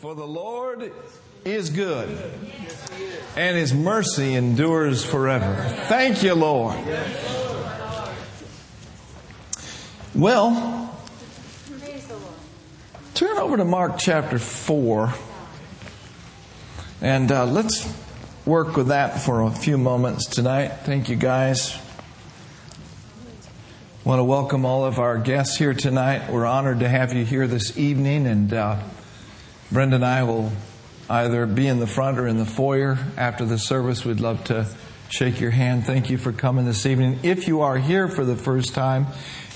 For the Lord is good, and his mercy endures forever. Thank you, Lord. Well, turn over to Mark chapter 4, and uh, let's work with that for a few moments tonight. Thank you, guys. want to welcome all of our guests here tonight. We're honored to have you here this evening, and uh, Brenda and I will either be in the front or in the foyer after the service. We'd love to shake your hand. Thank you for coming this evening. If you are here for the first time,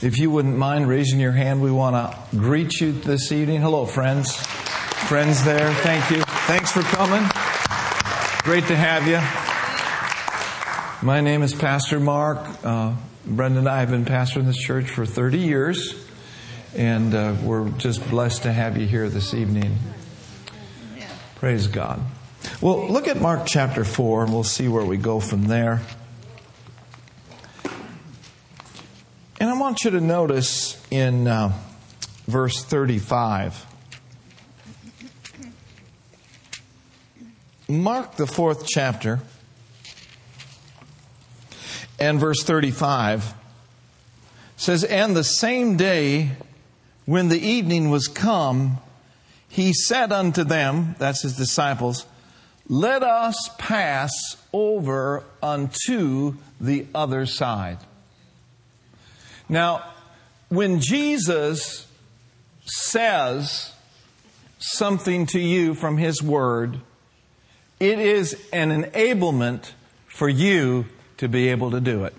if you wouldn't mind raising your hand, we want to greet you this evening. Hello, friends. Friends there, thank you. Thanks for coming. Great to have you. My name is Pastor Mark. Uh, Brenda and I have been pastoring this church for 30 years, and uh, we're just blessed to have you here this evening. Praise God. Well, look at Mark chapter 4, and we'll see where we go from there. And I want you to notice in uh, verse 35. Mark the fourth chapter and verse 35 says, And the same day when the evening was come, he said unto them, that's his disciples, Let us pass over unto the other side. Now, when Jesus says something to you from his word, it is an enablement for you to be able to do it.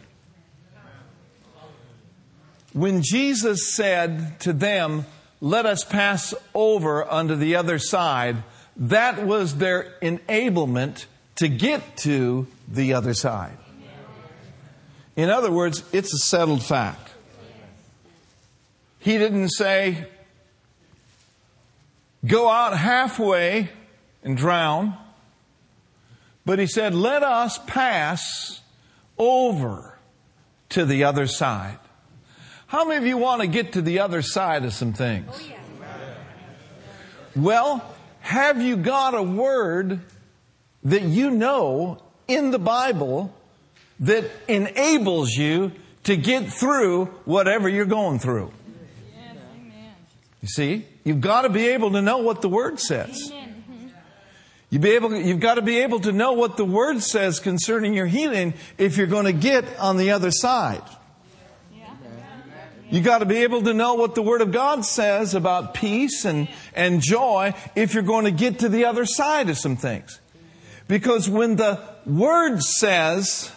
When Jesus said to them, let us pass over unto the other side, that was their enablement to get to the other side. In other words, it's a settled fact. He didn't say, go out halfway and drown. But he said, let us pass over to the other side. How many of you want to get to the other side of some things? Oh, well, have you got a word that you know in the Bible that enables you to get through whatever you're going through? You see, you've got to be able to know what the word says. Mm-hmm. You be able, you've got to be able to know what the Word says concerning your healing if you're going to get on the other side. You got to be able to know what the Word of God says about peace and, and joy if you're going to get to the other side of some things. Because when the Word says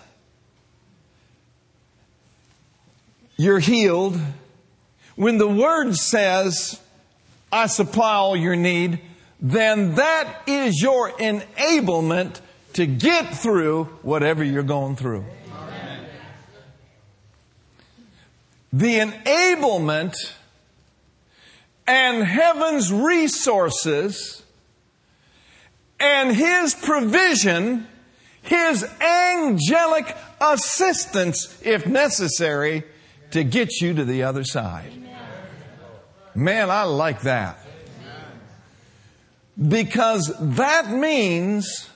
you're healed, when the Word says I supply all your need, then that is your enablement to get through whatever you're going through. Amen. The enablement and heaven's resources and His provision, His angelic assistance, if necessary, to get you to the other side. Man, I like that. Because that means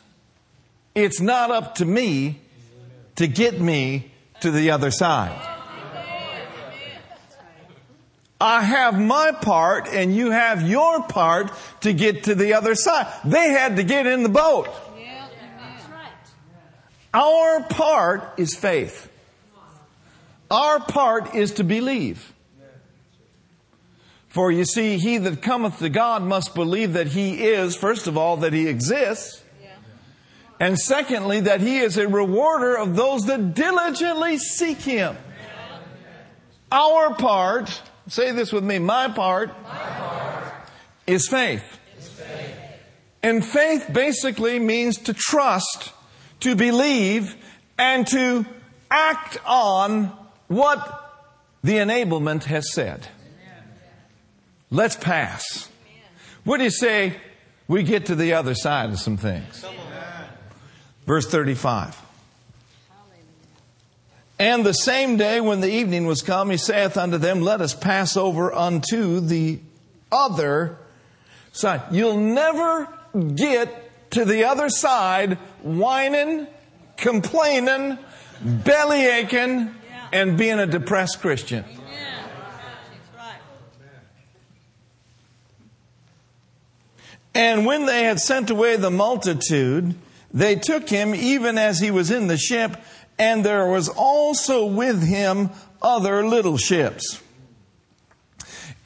it's not up to me to get me to the other side. I have my part and you have your part to get to the other side. They had to get in the boat. Our part is faith. Our part is to believe. For you see, he that cometh to God must believe that he is, first of all, that he exists. And secondly, that he is a rewarder of those that diligently seek him. Our part, say this with me, my part, my part is, faith. is faith. And faith basically means to trust, to believe, and to act on what the enablement has said. Let's pass. What do you say we get to the other side of some things? Verse 35. And the same day when the evening was come, he saith unto them, Let us pass over unto the other side. You'll never get to the other side whining, complaining, belly aching, and being a depressed Christian. And when they had sent away the multitude, they took him even as he was in the ship, and there was also with him other little ships.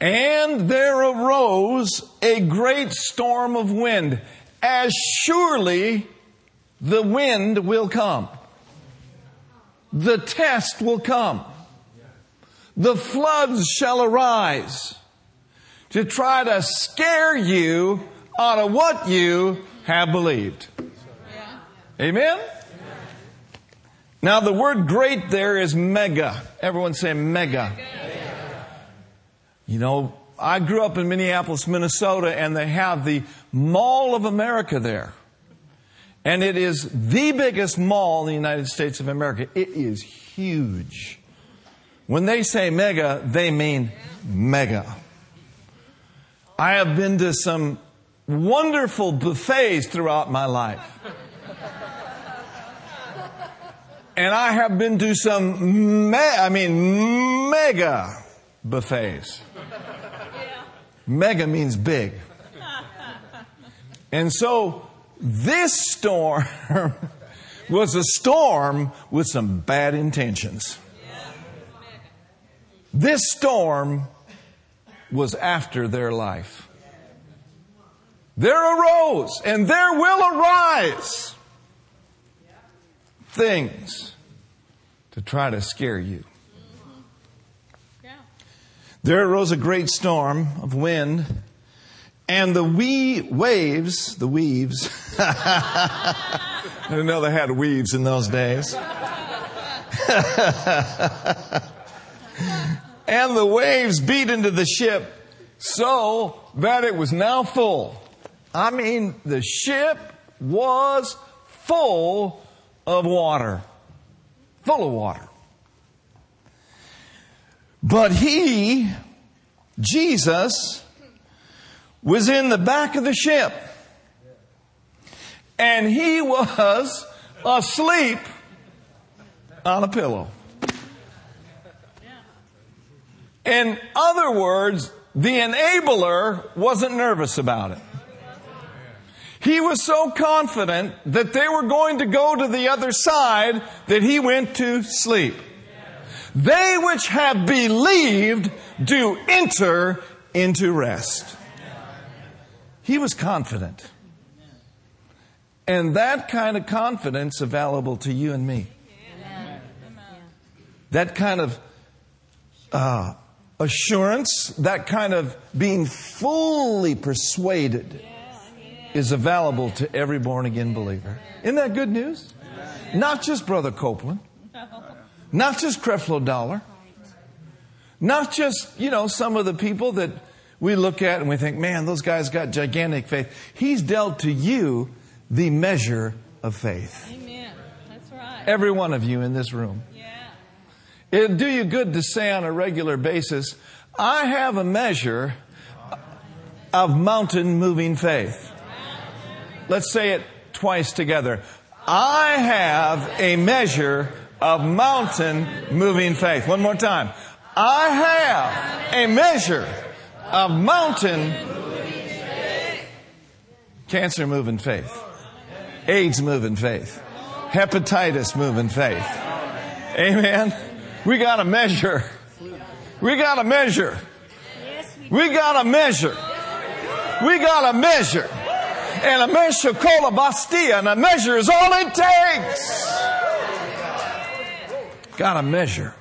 And there arose a great storm of wind, as surely the wind will come. The test will come. The floods shall arise to try to scare you out of what you have believed. Amen? Now the word great there is mega. Everyone say mega. You know, I grew up in Minneapolis, Minnesota, and they have the Mall of America there. And it is the biggest mall in the United States of America. It is huge. When they say mega, they mean mega. I have been to some wonderful buffets throughout my life. And I have been to some, me- I mean, mega buffets. Mega means big. And so this storm was a storm with some bad intentions. This storm was after their life. There arose and there will arise things to try to scare you. There arose a great storm of wind, and the wee waves, the weaves, I didn't know they had weaves in those days. and the waves beat into the ship so that it was now full. I mean, the ship was full of water. Full of water. But he, Jesus, was in the back of the ship. And he was asleep on a pillow. In other words, the enabler wasn't nervous about it. He was so confident that they were going to go to the other side that he went to sleep. They which have believed do enter into rest. He was confident. And that kind of confidence available to you and me. That kind of uh, assurance, that kind of being fully persuaded is available to every born again believer. Isn't that good news? Not just Brother Copeland. Not just Creflo Dollar. Not just, you know, some of the people that we look at and we think, man, those guys got gigantic faith. He's dealt to you the measure of faith. Amen. That's right. Every one of you in this room. Yeah. It'd do you good to say on a regular basis, I have a measure of mountain moving faith. Let's say it twice together. I have a measure of mountain moving faith. One more time. I have a measure of mountain cancer moving faith, AIDS moving faith, hepatitis moving faith. Amen. We got to measure. We got to measure. We got to measure. We got to measure. And a measure called a bastia, and a measure is all it takes. Got to measure.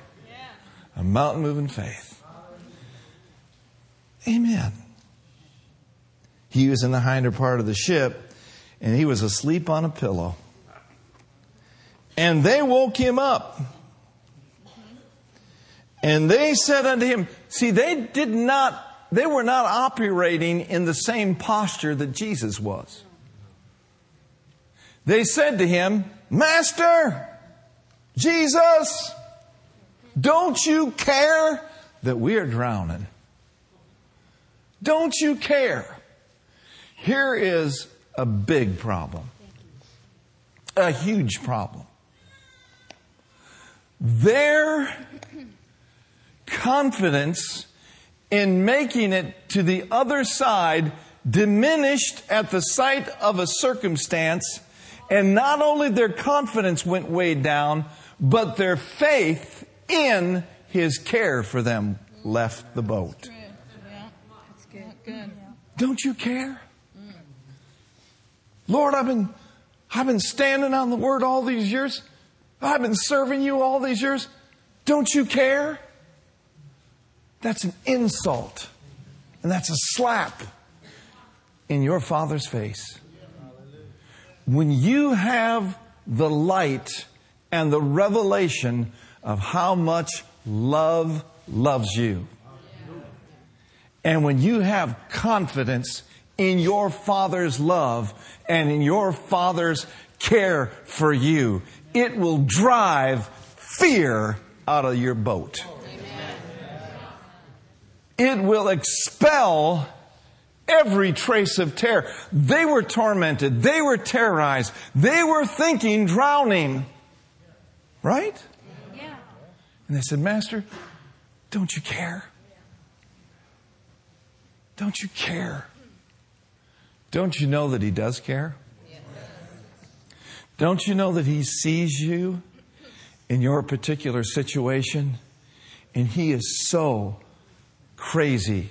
A mountain moving faith. Amen. He was in the hinder part of the ship, and he was asleep on a pillow. And they woke him up. And they said unto him, see, they did not, they were not operating in the same posture that Jesus was. They said to him, Master, Jesus, don't you care that we are drowning? Don't you care here is a big problem, a huge problem. Their confidence in making it to the other side diminished at the sight of a circumstance, and not only their confidence went way down, but their faith in his care for them left the boat. Don't you care? Lord, I've been, I've been standing on the word all these years. I've been serving you all these years. Don't you care? That's an insult. And that's a slap in your Father's face. When you have the light and the revelation of how much love loves you, and when you have confidence in your Father's love and in your Father's care for you, it will drive fear out of your boat. It will expel every trace of terror. They were tormented. They were terrorized. They were thinking drowning. Right? Yeah. And they said, Master, don't you care? Don't you care? Don't you know that He does care? Don't you know that He sees you in your particular situation? And He is so crazy,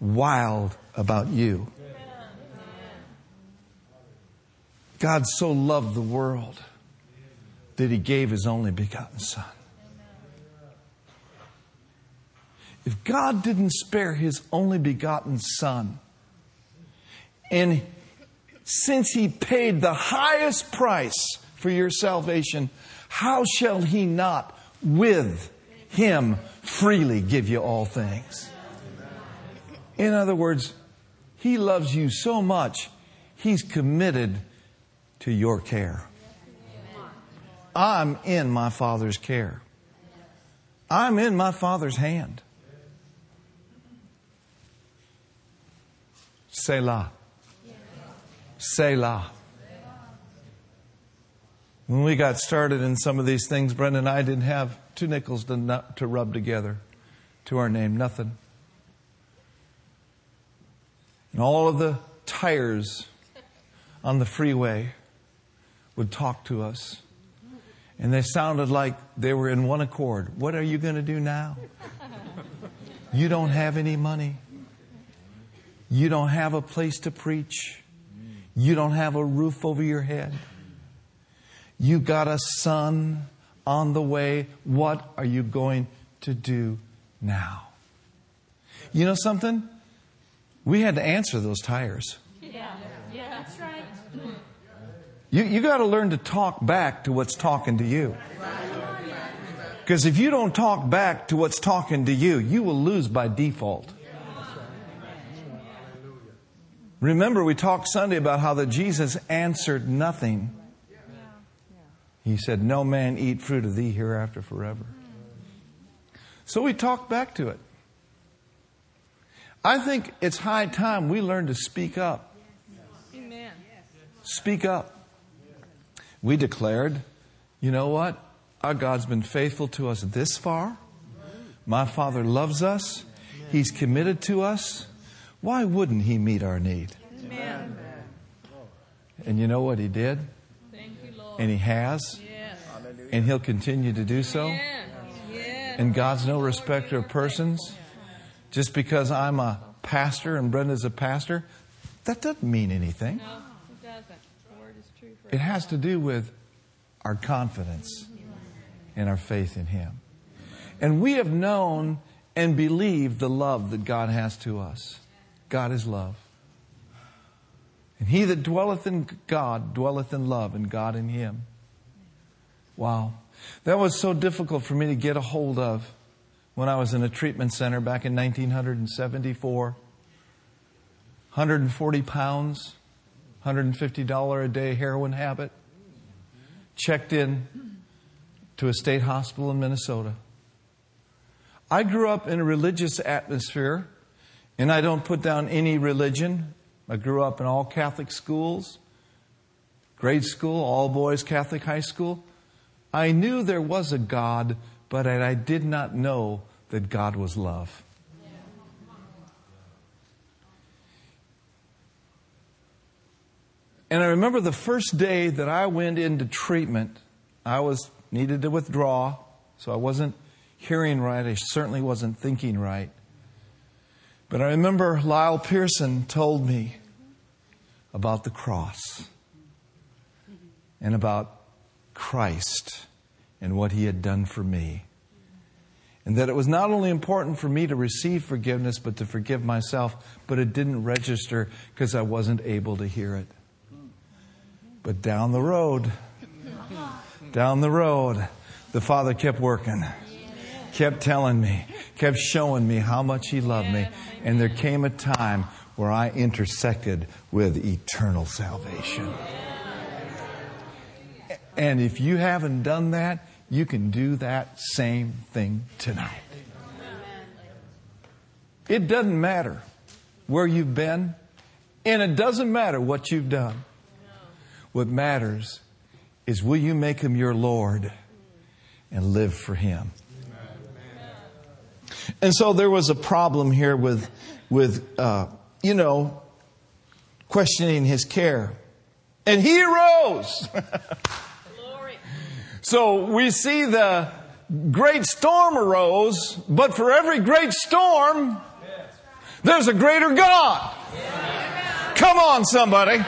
wild about you. God so loved the world that He gave His only begotten Son. If God didn't spare His only begotten Son, and since he paid the highest price for your salvation, how shall he not with him freely give you all things? In other words, he loves you so much, he's committed to your care. I'm in my Father's care. I'm in my Father's hand. Selah. Selah. When we got started in some of these things, Brenda and I didn't have two nickels to, to rub together to our name, nothing. And all of the tires on the freeway would talk to us. And they sounded like they were in one accord. What are you going to do now? You don't have any money. You don't have a place to preach. You don't have a roof over your head. You got a son on the way. What are you going to do now? You know something? We had to answer those tires. Yeah, yeah, that's right. You, you got to learn to talk back to what's talking to you. Because if you don't talk back to what's talking to you, you will lose by default. Remember, we talked Sunday about how that Jesus answered nothing. He said, No man eat fruit of thee hereafter forever. So we talked back to it. I think it's high time we learn to speak up. Amen. Speak up. We declared, you know what? Our God's been faithful to us this far. My Father loves us. He's committed to us. Why wouldn't He meet our need? Amen. And you know what He did? And He has. Yes. And He'll continue to do so. Yes. And God's no respecter of persons. Just because I'm a pastor and Brenda's a pastor, that doesn't mean anything. No, it doesn't. The word is true It has to do with our confidence and our faith in Him. And we have known and believed the love that God has to us. God is love. And he that dwelleth in God dwelleth in love, and God in him. Wow. That was so difficult for me to get a hold of when I was in a treatment center back in 1974. 140 pounds, $150 a day heroin habit. Checked in to a state hospital in Minnesota. I grew up in a religious atmosphere and I don't put down any religion I grew up in all Catholic schools, grade school, all boys Catholic high school. I knew there was a God, but I did not know that God was love. And I remember the first day that I went into treatment, I was needed to withdraw, so I wasn't hearing right. I certainly wasn't thinking right. But I remember Lyle Pearson told me about the cross and about Christ and what he had done for me. And that it was not only important for me to receive forgiveness, but to forgive myself, but it didn't register because I wasn't able to hear it. But down the road, down the road, the Father kept working, kept telling me, kept showing me how much He loved me. And there came a time where I intersected with eternal salvation. And if you haven't done that, you can do that same thing tonight. It doesn't matter where you've been, and it doesn't matter what you've done. What matters is will you make him your Lord and live for him? And so there was a problem here with, with uh, you know, questioning his care. And he arose. so we see the great storm arose, but for every great storm, there's a greater God. Come on, somebody.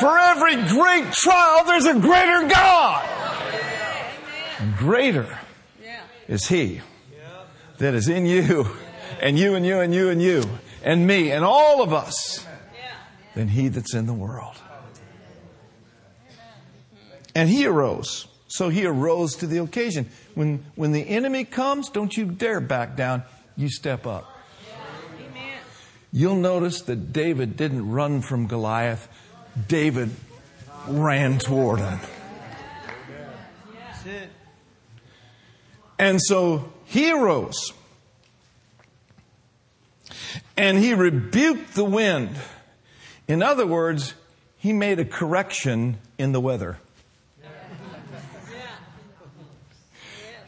For every great trial, there's a greater God. Greater is He that is in you, and you, and you, and you, and you, and me, and all of us, than He that's in the world. And He arose. So He arose to the occasion. When, when the enemy comes, don't you dare back down. You step up. You'll notice that David didn't run from Goliath. David ran toward him. And so he arose and he rebuked the wind. In other words, he made a correction in the weather.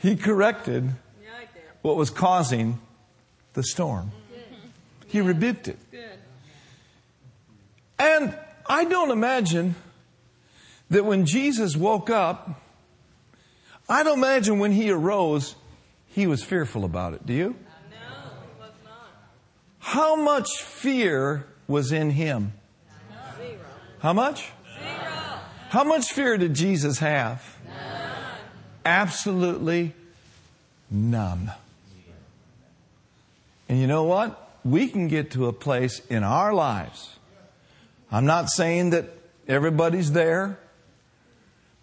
He corrected what was causing the storm. He rebuked it. And I don't imagine that when Jesus woke up, I don't imagine when he arose, he was fearful about it. Do you? No, he was not. How much fear was in him? Zero. How much? Zero. How much fear did Jesus have? None. Absolutely none. And you know what? We can get to a place in our lives. I'm not saying that everybody's there,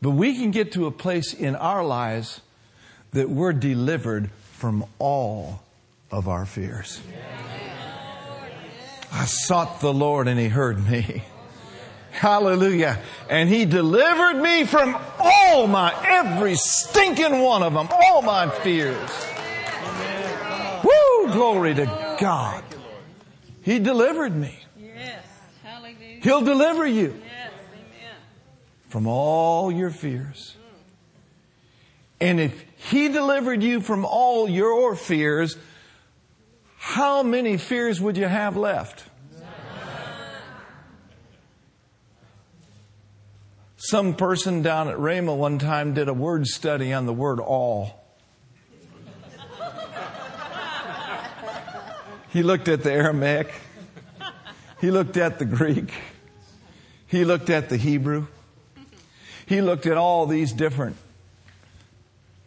but we can get to a place in our lives that we're delivered from all of our fears. I sought the Lord and He heard me. Hallelujah. And He delivered me from all my, every stinking one of them, all my fears. Woo! Glory to God. He delivered me. Yes. He'll deliver you from all your fears. And if He delivered you from all your fears, how many fears would you have left? Some person down at Rhema one time did a word study on the word all. He looked at the Aramaic. He looked at the Greek. He looked at the Hebrew. He looked at all these different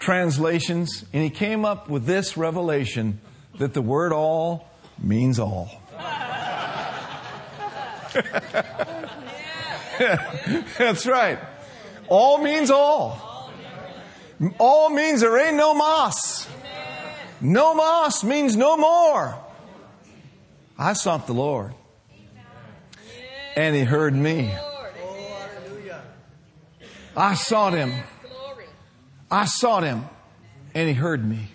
translations and he came up with this revelation that the word all means all. That's right. All means all. All means there ain't no moss. No moss means no more. I sought the Lord. And he heard me. I sought him. I sought him. And he heard me.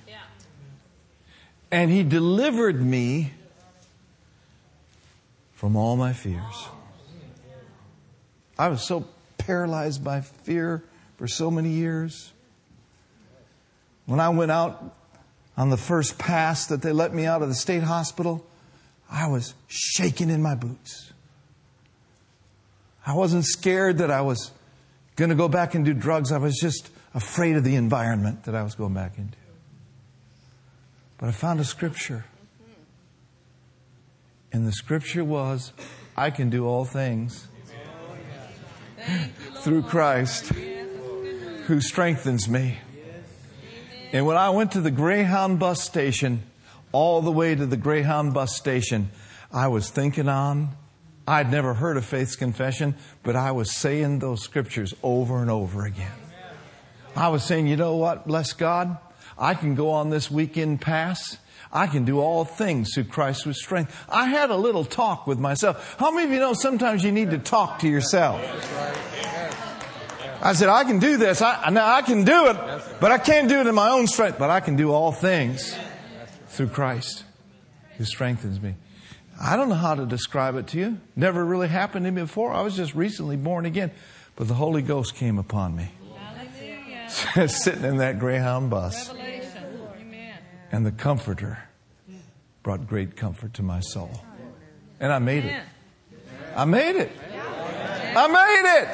And he delivered me from all my fears. I was so paralyzed by fear for so many years. When I went out on the first pass that they let me out of the state hospital, I was shaking in my boots. I wasn't scared that I was going to go back and do drugs. I was just afraid of the environment that I was going back into. But I found a scripture. And the scripture was, I can do all things through Christ who strengthens me. And when I went to the Greyhound bus station, all the way to the Greyhound bus station, I was thinking on, I'd never heard of Faith's Confession, but I was saying those scriptures over and over again. I was saying, you know what, bless God, I can go on this weekend pass. I can do all things through Christ with strength. I had a little talk with myself. How many of you know sometimes you need to talk to yourself? I said, I can do this. I, now I can do it, but I can't do it in my own strength, but I can do all things through Christ who strengthens me. I don't know how to describe it to you. Never really happened to me before. I was just recently born again, but the Holy Ghost came upon me. Sitting in that Greyhound bus. Revelation. And the Comforter brought great comfort to my soul. And I made it. I made it. I made it.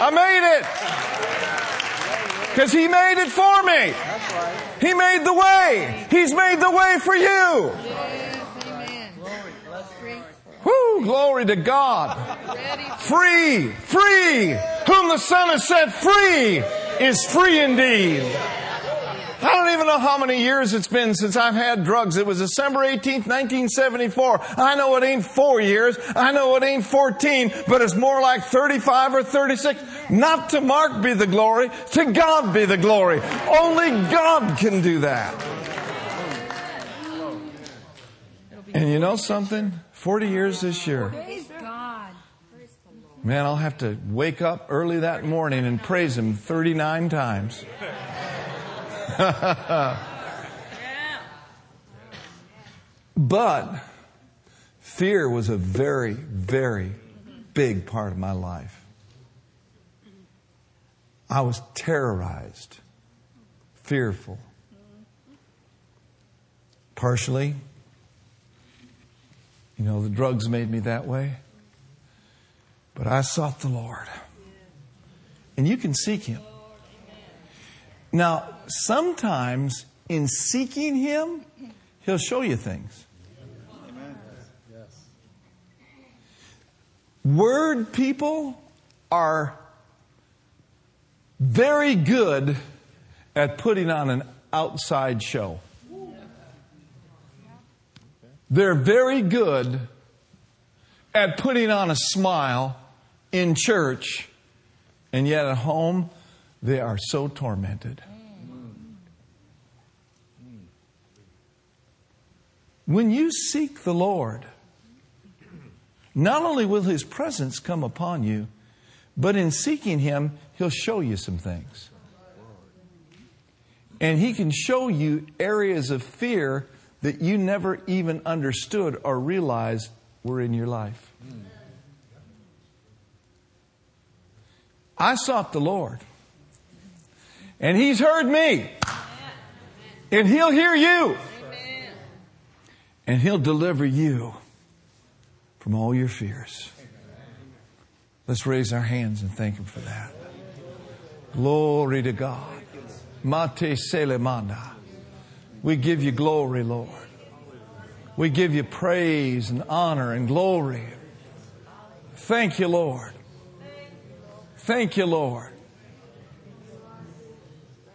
I made it. Because He made it for me. He made the way. He's made the way for you. Yes. Amen. Woo, glory to God. Free, free. Whom the Son has set free is free indeed. I don't even know how many years it's been since I've had drugs. It was December 18th, 1974. I know it ain't four years. I know it ain't 14, but it's more like 35 or 36. Not to Mark be the glory, to God be the glory. Only God can do that. And you know something? 40 years this year. Man, I'll have to wake up early that morning and praise Him 39 times. But fear was a very, very big part of my life. I was terrorized, fearful. Partially, you know, the drugs made me that way. But I sought the Lord. And you can seek Him. Now, sometimes in seeking Him, He'll show you things. Word people are very good at putting on an outside show. They're very good at putting on a smile in church, and yet at home, they are so tormented. When you seek the Lord, not only will His presence come upon you, but in seeking Him, He'll show you some things. And He can show you areas of fear that you never even understood or realized were in your life. I sought the Lord, and He's heard me, and He'll hear you, and He'll deliver you from all your fears. Let's raise our hands and thank Him for that. Glory to God. Mate Selemanda. We give you glory, Lord. We give you praise and honor and glory. Thank you, Lord. Thank you, Lord.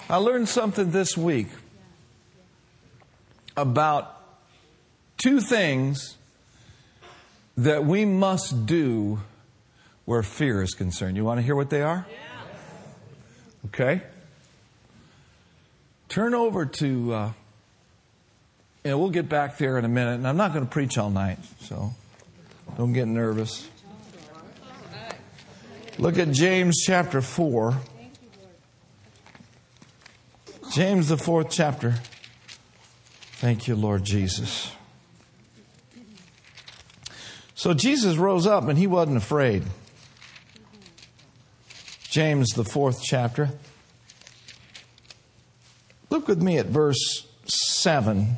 I learned something this week about two things that we must do where fear is concerned. You want to hear what they are? Okay. Turn over to, uh, and we'll get back there in a minute. And I'm not going to preach all night, so don't get nervous. Look at James chapter 4. James, the fourth chapter. Thank you, Lord Jesus. So Jesus rose up and he wasn't afraid. James, the fourth chapter. Look with me at verse 7.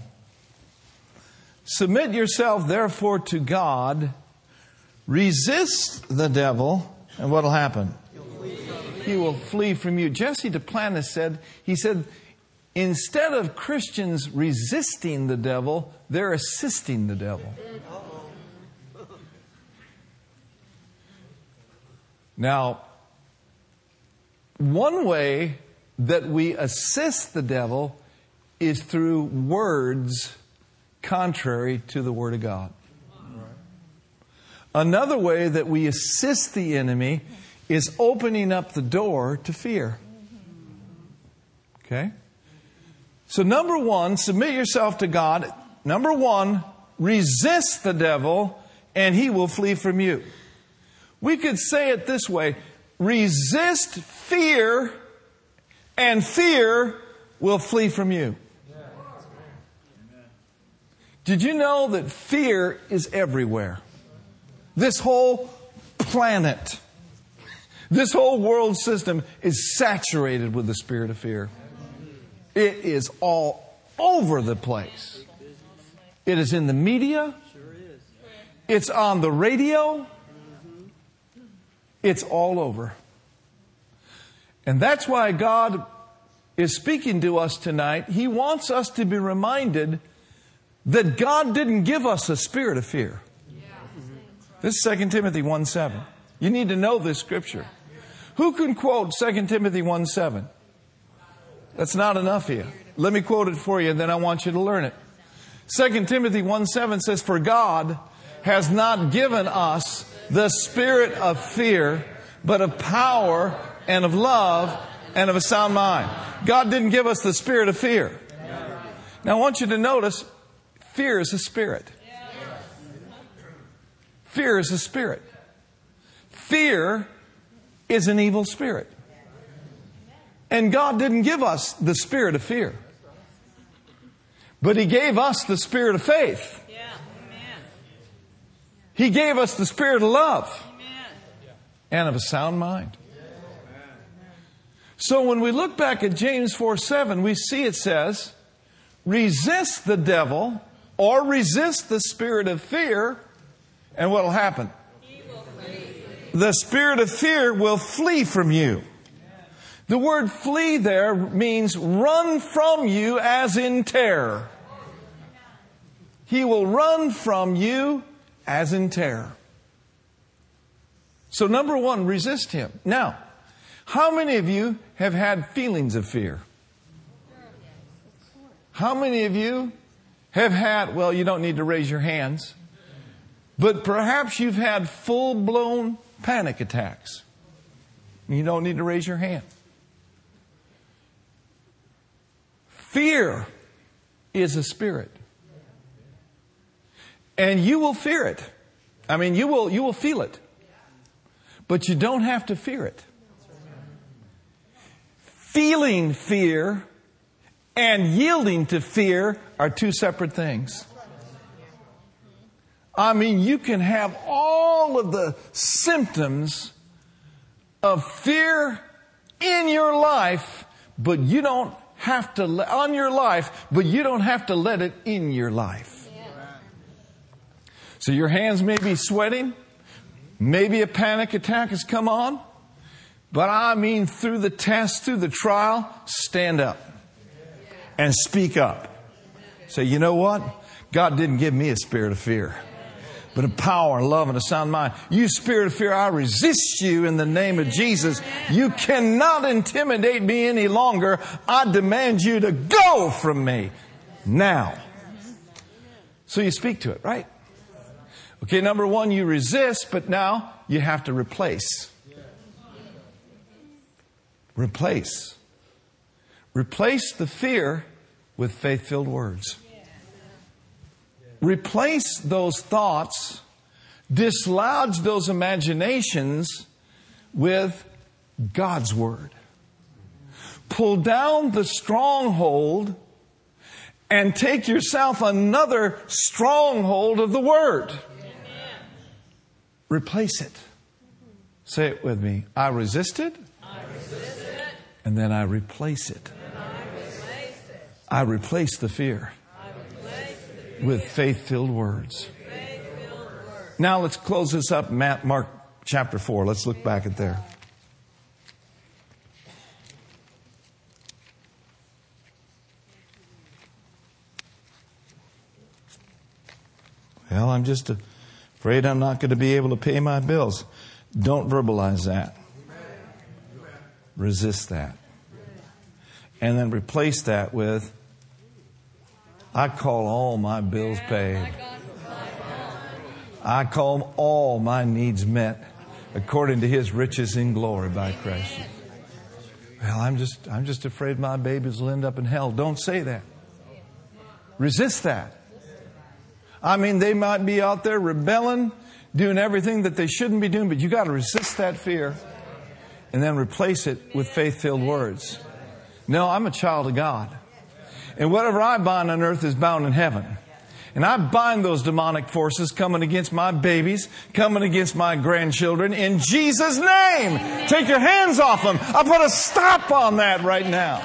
Submit yourself, therefore, to God. Resist the devil, and what will happen? He will flee from you. Jesse Duplantis said, he said, instead of Christians resisting the devil, they're assisting the devil. Now, one way that we assist the devil is through words contrary to the Word of God. Another way that we assist the enemy is opening up the door to fear. Okay? So, number one, submit yourself to God. Number one, resist the devil and he will flee from you. We could say it this way resist fear and fear will flee from you. Did you know that fear is everywhere? This whole planet, this whole world system is saturated with the spirit of fear. It is all over the place. It is in the media. It's on the radio. It's all over. And that's why God is speaking to us tonight. He wants us to be reminded that God didn't give us a spirit of fear. This is 2 Timothy 1 7. You need to know this scripture. Who can quote 2 Timothy 1 7? That's not enough here. Let me quote it for you, and then I want you to learn it. 2 Timothy 1 7 says, For God has not given us the spirit of fear, but of power and of love and of a sound mind. God didn't give us the spirit of fear. Now I want you to notice fear is a spirit. Fear is a spirit. Fear is an evil spirit. And God didn't give us the spirit of fear. But He gave us the spirit of faith. He gave us the spirit of love and of a sound mind. So when we look back at James 4 7, we see it says, resist the devil or resist the spirit of fear, and what will happen? The spirit of fear will flee from you. The word flee there means run from you as in terror. He will run from you as in terror. So, number one, resist him. Now, how many of you have had feelings of fear? How many of you have had, well, you don't need to raise your hands, but perhaps you've had full blown panic attacks. You don't need to raise your hand. Fear is a spirit. And you will fear it. I mean, you will, you will feel it. But you don't have to fear it. Feeling fear and yielding to fear are two separate things. I mean, you can have all of the symptoms of fear in your life, but you don't have to, on your life, but you don't have to let it in your life. So your hands may be sweating. Maybe a panic attack has come on. But I mean, through the test, through the trial, stand up and speak up. Say, you know what? God didn't give me a spirit of fear, but a power, love, and a sound mind. You spirit of fear, I resist you in the name of Jesus. You cannot intimidate me any longer. I demand you to go from me now. So you speak to it, right? Okay, number one, you resist, but now you have to replace. Replace. Replace the fear with faith filled words. Replace those thoughts, dislodge those imaginations with God's Word. Pull down the stronghold and take yourself another stronghold of the Word. Replace it. Say it with me. I resisted. And then I replace it. I replace the fear with faith filled words. Now let's close this up, Matt, Mark chapter 4. Let's look back at there. Well, I'm just afraid I'm not going to be able to pay my bills. Don't verbalize that. Resist that. And then replace that with, I call all my bills paid. I call all my needs met according to his riches in glory by Christ. Well, I'm just, I'm just afraid my babies will end up in hell. Don't say that. Resist that. I mean, they might be out there rebelling, doing everything that they shouldn't be doing, but you got to resist that fear and then replace it with faith filled words. No, I'm a child of God. And whatever I bind on earth is bound in heaven. And I bind those demonic forces coming against my babies, coming against my grandchildren in Jesus' name. Take your hands off them. I put a stop on that right now.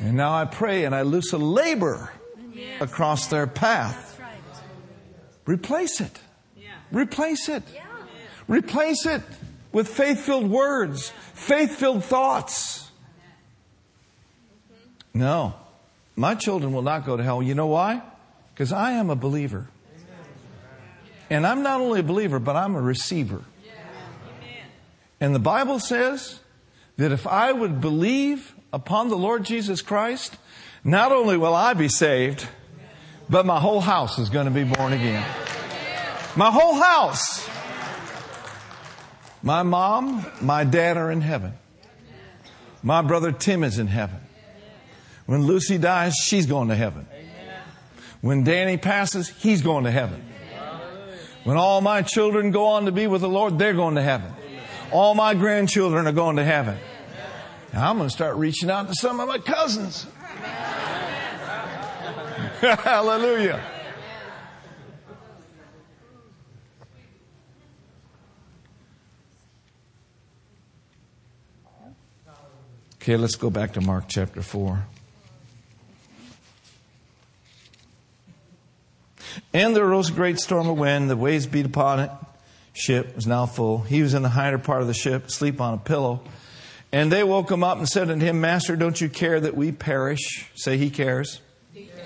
And now I pray and I loose a labor across their path. Replace it. Replace it. Replace it with faith filled words, faith filled thoughts. No, my children will not go to hell. You know why? Because I am a believer. And I'm not only a believer, but I'm a receiver. And the Bible says that if I would believe upon the Lord Jesus Christ, not only will I be saved, but my whole house is going to be born again. My whole house. My mom, my dad are in heaven. My brother Tim is in heaven. When Lucy dies, she's going to heaven. When Danny passes, he's going to heaven. When all my children go on to be with the Lord, they're going to heaven. All my grandchildren are going to heaven. Now I'm going to start reaching out to some of my cousins. Hallelujah. Okay, let's go back to Mark chapter 4. And there arose a great storm of wind. The waves beat upon it. Ship was now full. He was in the hinder part of the ship, asleep on a pillow. And they woke him up and said unto him, Master, don't you care that we perish? Say he cares. He cares.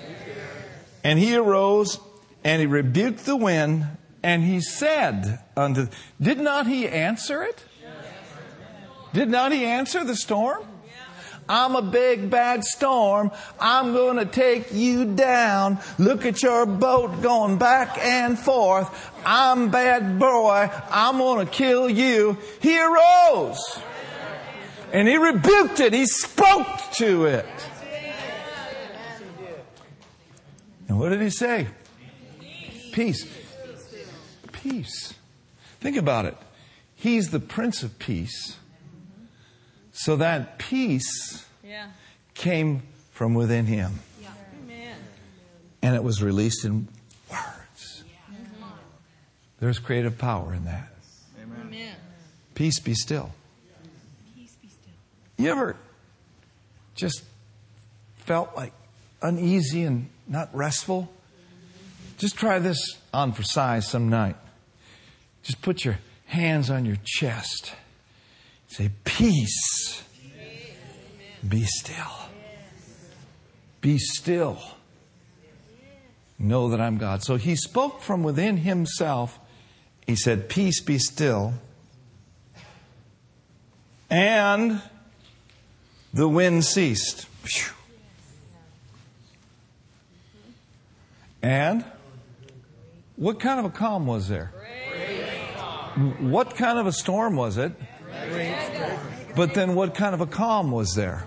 And he arose and he rebuked the wind and he said unto, did not he answer it? Did not he answer the storm? I'm a big bad storm. I'm going to take you down. Look at your boat going back and forth. I'm bad boy. I'm going to kill you. He arose and he rebuked it. He spoke to it. And what did he say? Peace. Peace. Think about it. He's the Prince of Peace. So that peace yeah. came from within him. Yeah. And it was released in words. Yeah. There's creative power in that. Amen. Peace be still. Peace be still. You ever just felt like uneasy and not restful? Just try this on for size some night. Just put your hands on your chest Say, peace. Be still. Be still. Know that I'm God. So he spoke from within himself. He said, Peace be still. And the wind ceased. And what kind of a calm was there? What kind of a storm was it? But then what kind of a calm was there?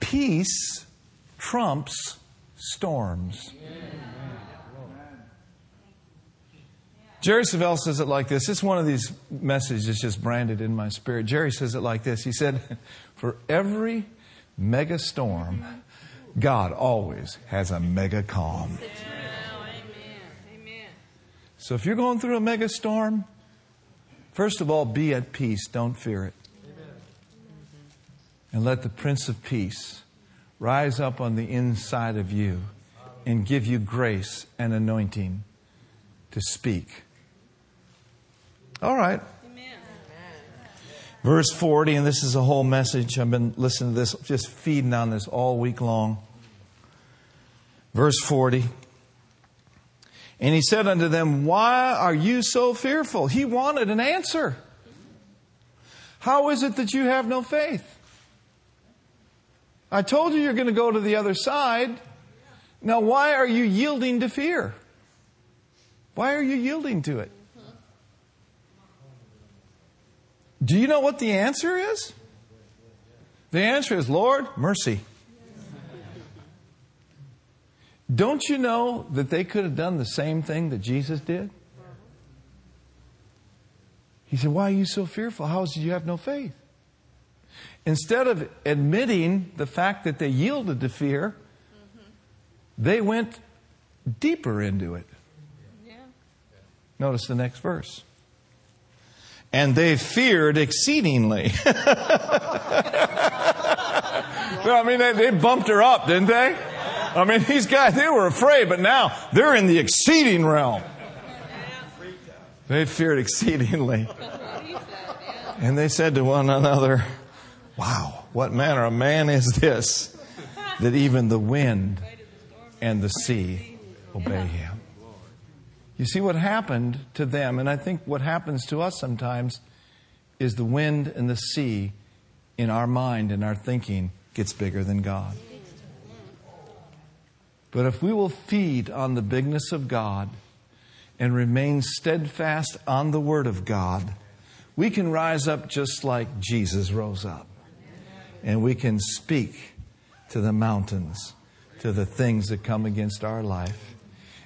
Peace trumps storms. Jerry Savelle says it like this. It's one of these messages that's just branded in my spirit. Jerry says it like this. He said, For every mega storm, God always has a mega calm. So if you're going through a mega storm, First of all, be at peace. Don't fear it. And let the Prince of Peace rise up on the inside of you and give you grace and anointing to speak. All right. Verse 40, and this is a whole message. I've been listening to this, just feeding on this all week long. Verse 40. And he said unto them, Why are you so fearful? He wanted an answer. How is it that you have no faith? I told you you're going to go to the other side. Now, why are you yielding to fear? Why are you yielding to it? Do you know what the answer is? The answer is, Lord, mercy. Don't you know that they could have done the same thing that Jesus did? He said, Why are you so fearful? How is it you have no faith? Instead of admitting the fact that they yielded to fear, they went deeper into it. Yeah. Notice the next verse. And they feared exceedingly. I mean, they, they bumped her up, didn't they? I mean, these guys, they were afraid, but now they're in the exceeding realm. They feared exceedingly. And they said to one another, Wow, what manner of man is this that even the wind and the sea obey him? You see what happened to them, and I think what happens to us sometimes is the wind and the sea in our mind and our thinking gets bigger than God. But if we will feed on the bigness of God and remain steadfast on the Word of God, we can rise up just like Jesus rose up. And we can speak to the mountains, to the things that come against our life,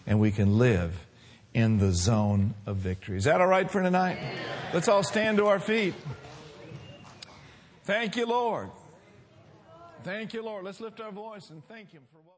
and we can live in the zone of victory. Is that all right for tonight? Let's all stand to our feet. Thank you, Lord. Thank you, Lord. Let's lift our voice and thank Him for what.